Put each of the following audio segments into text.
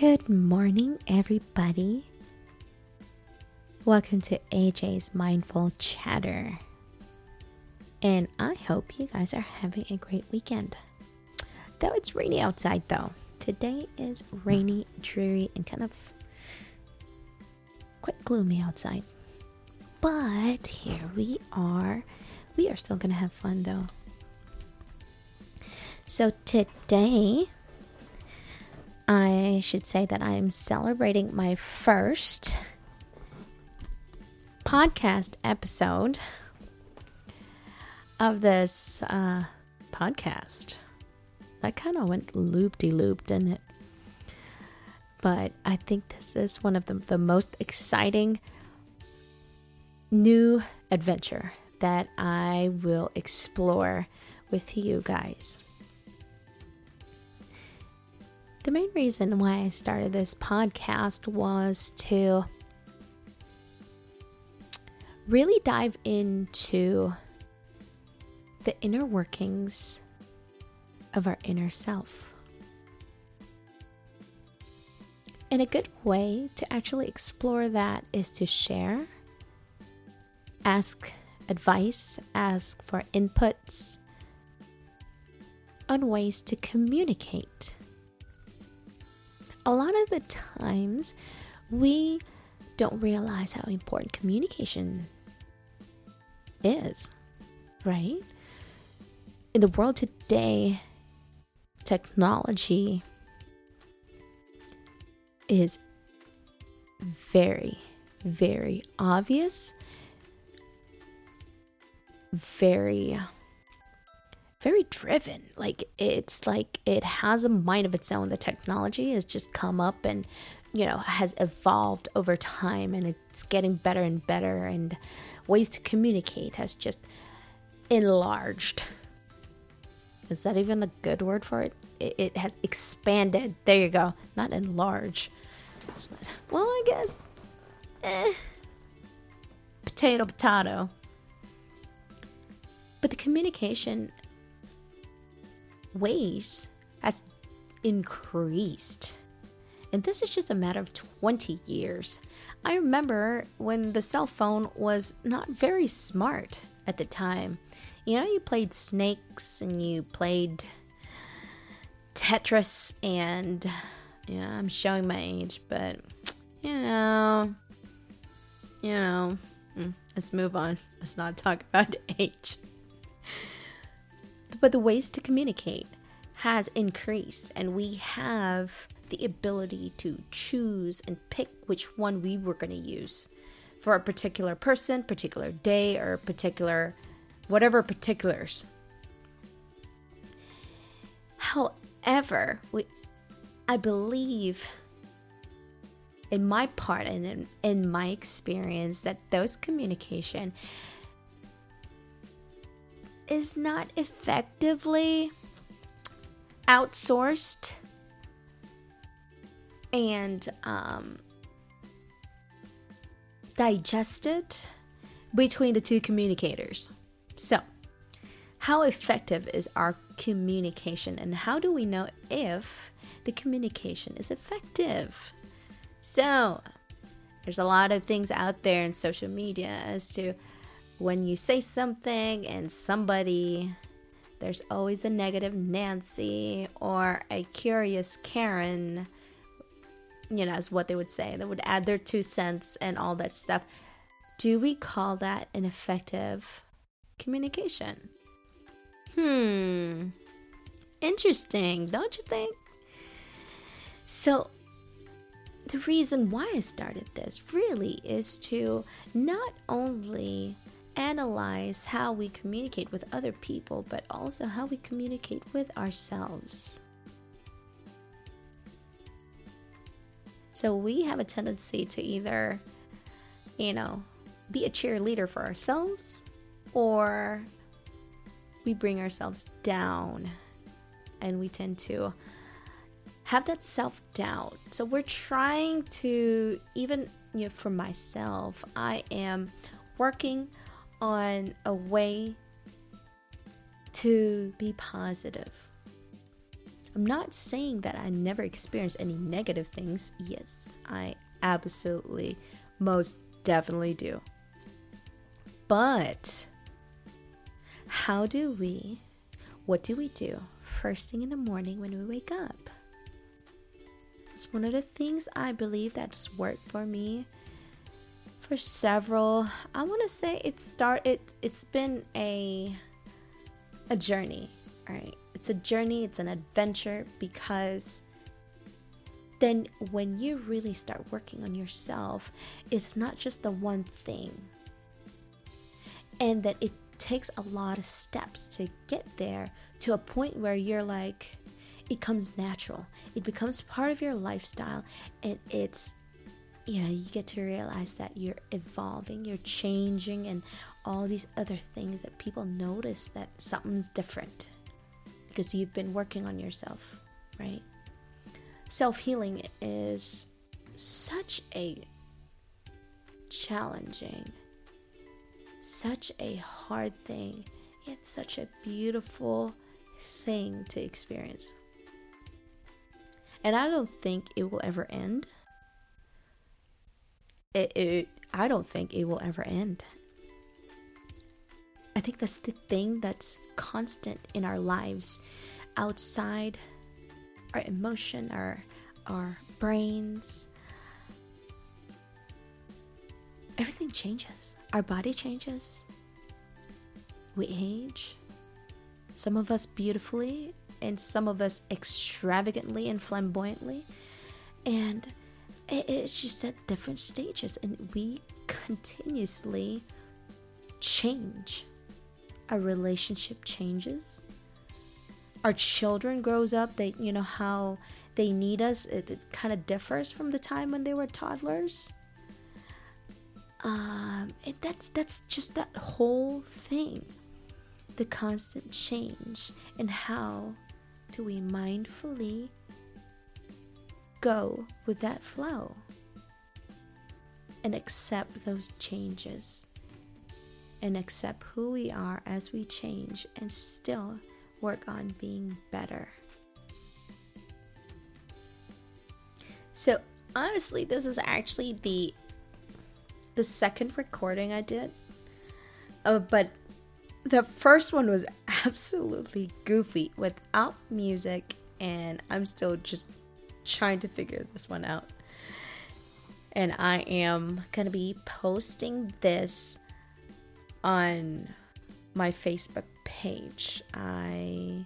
Good morning, everybody. Welcome to AJ's Mindful Chatter. And I hope you guys are having a great weekend. Though it's rainy outside, though. Today is rainy, dreary, and kind of quite gloomy outside. But here we are. We are still going to have fun, though. So today, I should say that I'm celebrating my first podcast episode of this uh, podcast. That kind of went loop de loop, didn't it? But I think this is one of the, the most exciting new adventure that I will explore with you guys. The main reason why I started this podcast was to really dive into the inner workings of our inner self. And a good way to actually explore that is to share, ask advice, ask for inputs on ways to communicate a lot of the times we don't realize how important communication is, right? In the world today, technology is very, very obvious, very very driven. Like it's like it has a mind of its own. The technology has just come up and you know has evolved over time and it's getting better and better and ways to communicate has just enlarged. Is that even a good word for it? It, it has expanded. There you go. Not enlarge. Not, well, I guess. Eh. Potato, potato. But the communication ways has increased. And this is just a matter of 20 years. I remember when the cell phone was not very smart at the time. You know, you played snakes and you played Tetris, and yeah, I'm showing my age, but you know, you know, mm, let's move on. Let's not talk about age but the ways to communicate has increased and we have the ability to choose and pick which one we were going to use for a particular person, particular day, or particular whatever particulars. However, we, I believe in my part and in, in my experience that those communication is not effectively outsourced and um, digested between the two communicators. So, how effective is our communication, and how do we know if the communication is effective? So, there's a lot of things out there in social media as to when you say something and somebody there's always a negative Nancy or a curious Karen, you know, is what they would say. They would add their two cents and all that stuff. Do we call that an effective communication? Hmm. Interesting, don't you think? So, the reason why I started this really is to not only analyze how we communicate with other people, but also how we communicate with ourselves. So we have a tendency to either, you know, be a cheerleader for ourselves or we bring ourselves down and we tend to have that self doubt. So we're trying to, even you know, for myself, I am working on a way to be positive. I'm not saying that I never experienced any negative things. Yes, I absolutely, most definitely do. But how do we, what do we do first thing in the morning when we wake up? It's one of the things I believe that's worked for me for several. I want to say it start it it's been a a journey, All right, It's a journey, it's an adventure because then when you really start working on yourself, it's not just the one thing. And that it takes a lot of steps to get there to a point where you're like it comes natural. It becomes part of your lifestyle and it's you know, you get to realize that you're evolving, you're changing and all these other things that people notice that something's different because you've been working on yourself, right? Self-healing is such a challenging such a hard thing, yet such a beautiful thing to experience. And I don't think it will ever end. It, it, I don't think it will ever end. I think that's the thing that's constant in our lives outside our emotion, our our brains, everything changes. Our body changes. We age. Some of us beautifully, and some of us extravagantly and flamboyantly. And it's just at different stages, and we continuously change. Our relationship changes. Our children grows up. They, you know, how they need us. It, it kind of differs from the time when they were toddlers um, and that's that's just that whole thing the constant change and how do we mindfully go with that flow and accept those changes and accept who we are as we change and still work on being better. So, honestly, this is actually the the second recording I did. Uh, but the first one was absolutely goofy without music, and I'm still just trying to figure this one out. And I am going to be posting this on my Facebook page. I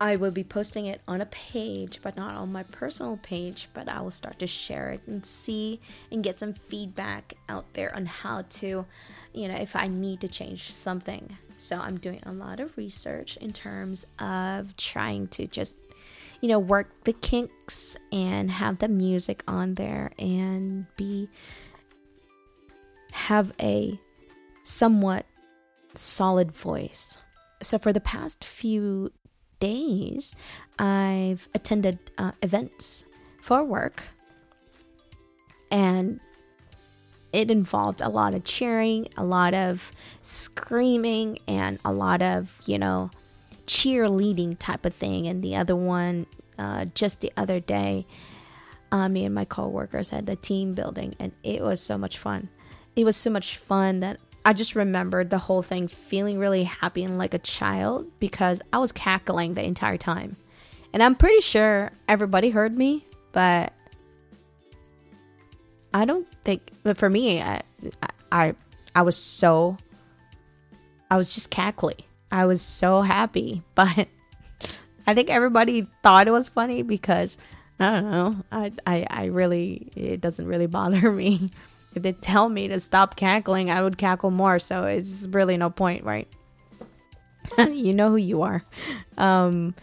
I will be posting it on a page, but not on my personal page. But I will start to share it and see and get some feedback out there on how to, you know, if I need to change something. So I'm doing a lot of research in terms of trying to just, you know, work the kinks and have the music on there and be, have a somewhat solid voice. So for the past few days, I've attended uh, events for work, and it involved a lot of cheering, a lot of screaming, and a lot of, you know, cheerleading type of thing. And the other one, uh, just the other day, uh, me and my coworkers had a team building, and it was so much fun. It was so much fun that I just remembered the whole thing feeling really happy and like a child because I was cackling the entire time. And I'm pretty sure everybody heard me, but I don't think but for me I I I was so I was just cackly. I was so happy, but I think everybody thought it was funny because I don't know. I I, I really it doesn't really bother me if they tell me to stop cackling, I would cackle more. So it's really no point, right? you know who you are. Um,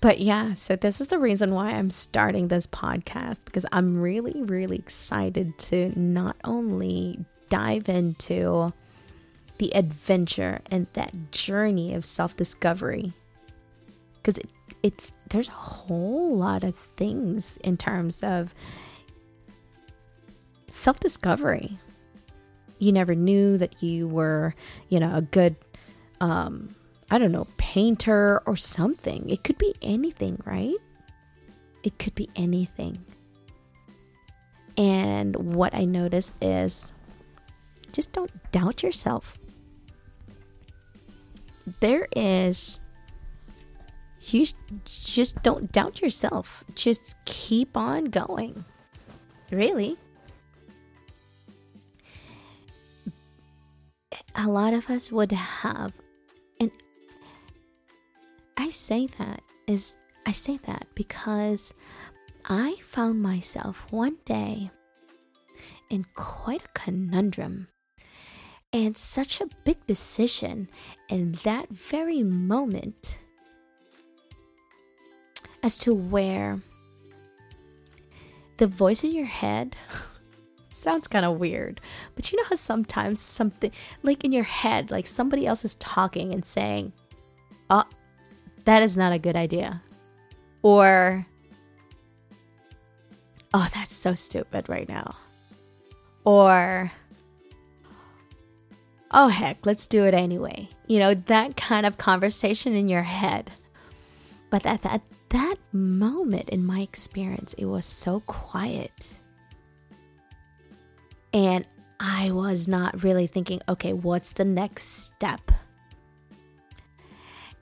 but yeah, so this is the reason why I'm starting this podcast because I'm really, really excited to not only dive into the adventure and that journey of self discovery because it, it's there's a whole lot of things in terms of self discovery. You never knew that you were, you know, a good, um, I don't know, painter or something. It could be anything, right? It could be anything. And what I noticed is just don't doubt yourself. There is, you just don't doubt yourself. Just keep on going. Really. A lot of us would have, and I say that is, I say that because I found myself one day in quite a conundrum and such a big decision in that very moment as to where the voice in your head sounds kind of weird, but you know how sometimes something like in your head, like somebody else is talking and saying, Oh, that is not a good idea. Or, Oh, that's so stupid right now. Or, Oh, heck, let's do it anyway. You know, that kind of conversation in your head. But at that, that moment in my experience, it was so quiet. And I was not really thinking, okay, what's the next step?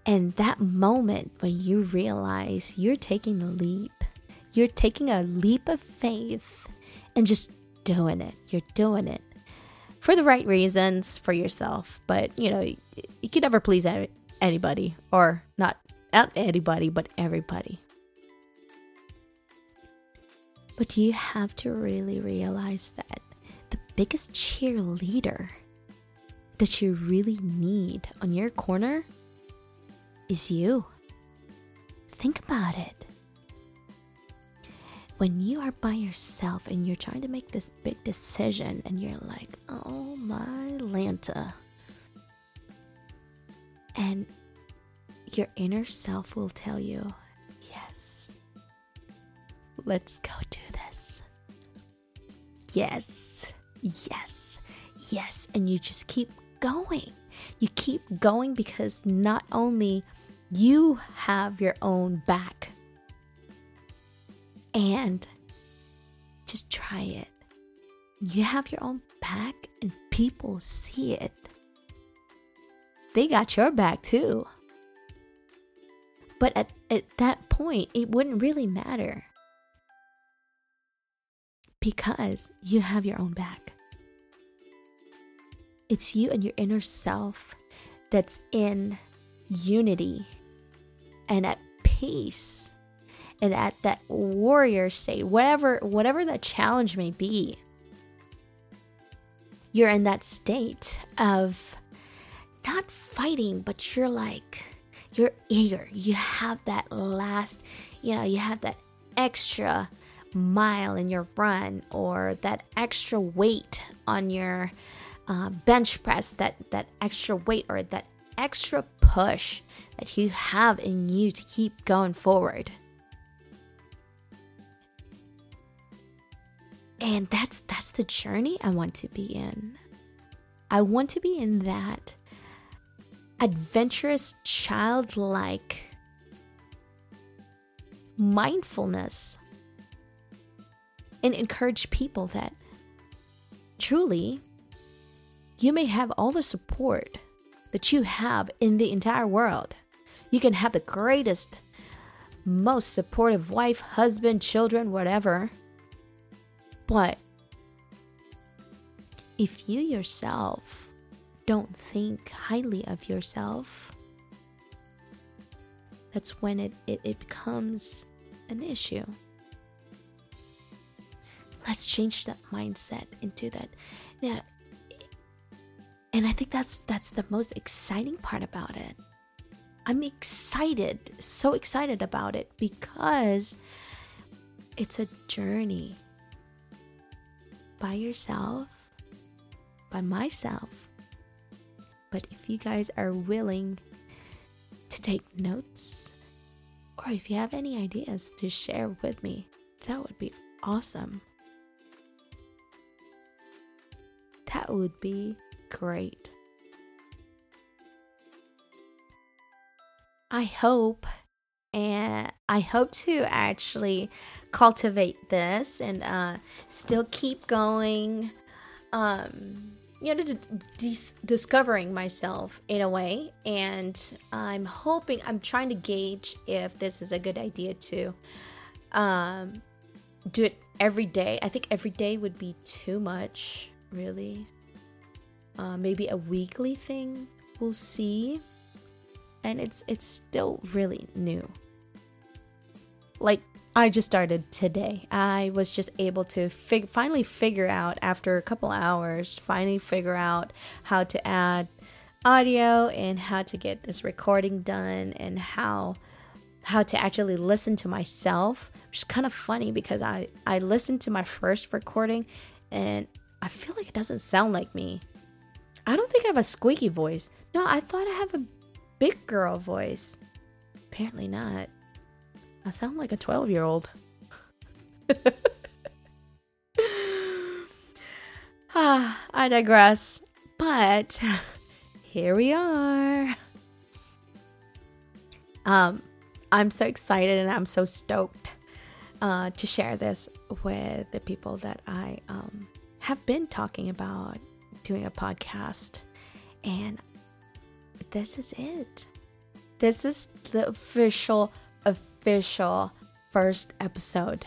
And that moment when you realize you're taking a leap, you're taking a leap of faith and just doing it. You're doing it for the right reasons for yourself. But you know, you can never please anybody, or not not anybody, but everybody. But you have to really realize that biggest cheerleader that you really need on your corner is you. Think about it when you are by yourself and you're trying to make this big decision and you're like, oh my Lanta. And your inner self will tell you, yes, let's go do this. Yes, yes, yes. And you just keep going. You keep going because not only you have your own back and just try it. You have your own back, and people see it. They got your back too. But at, at that point, it wouldn't really matter because you have your own back. It's you and your inner self that's in unity and at peace and at that warrior state, whatever whatever that challenge may be, you're in that state of not fighting, but you're like you're eager. You have that last, you know, you have that extra mile in your run or that extra weight on your uh, bench press, that that extra weight or that extra push that you have in you to keep going forward. And that's that's the journey I want to be in. I want to be in that adventurous childlike mindfulness and encourage people that truly you may have all the support that you have in the entire world. You can have the greatest, most supportive wife, husband, children, whatever. But if you yourself don't think highly of yourself, that's when it, it, it becomes an issue. Let's change that mindset into that. Yeah, and I think that's that's the most exciting part about it. I'm excited, so excited about it because it's a journey by yourself, by myself. But if you guys are willing to take notes, or if you have any ideas to share with me, that would be awesome. That would be great. I hope and I hope to actually cultivate this and uh, still keep going. Um, you know, dis- discovering myself in a way, and I'm hoping I'm trying to gauge if this is a good idea to um, do it every day. I think every day would be too much, really. Uh, maybe a weekly thing. We'll see. And it's it's still really new like I just started today. I was just able to fig- finally figure out after a couple hours, finally figure out how to add audio and how to get this recording done and how how to actually listen to myself, which is kind of funny because I I listened to my first recording and I feel like it doesn't sound like me. I don't think I have a squeaky voice. No, I thought I have a big girl voice. Apparently not. I sound like a 12 year old. ah, I digress. But here we are. Um, I'm so excited and I'm so stoked uh, to share this with the people that I um, have been talking about doing a podcast. And this is it. This is the official official first episode.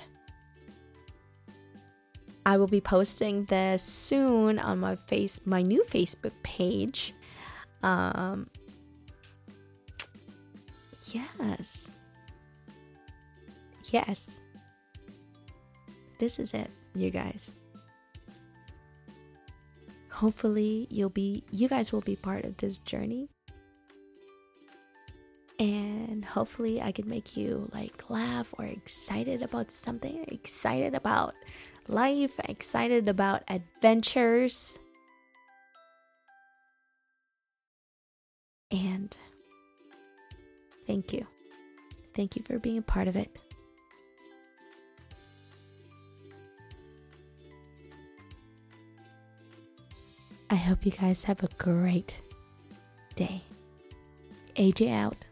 I will be posting this soon on my face my new Facebook page. Um Yes. Yes. This is it, you guys. Hopefully you'll be you guys will be part of this journey and hopefully I can make you like laugh or excited about something, excited about life, excited about adventures. And thank you. Thank you for being a part of it. I hope you guys have a great day. AJ out.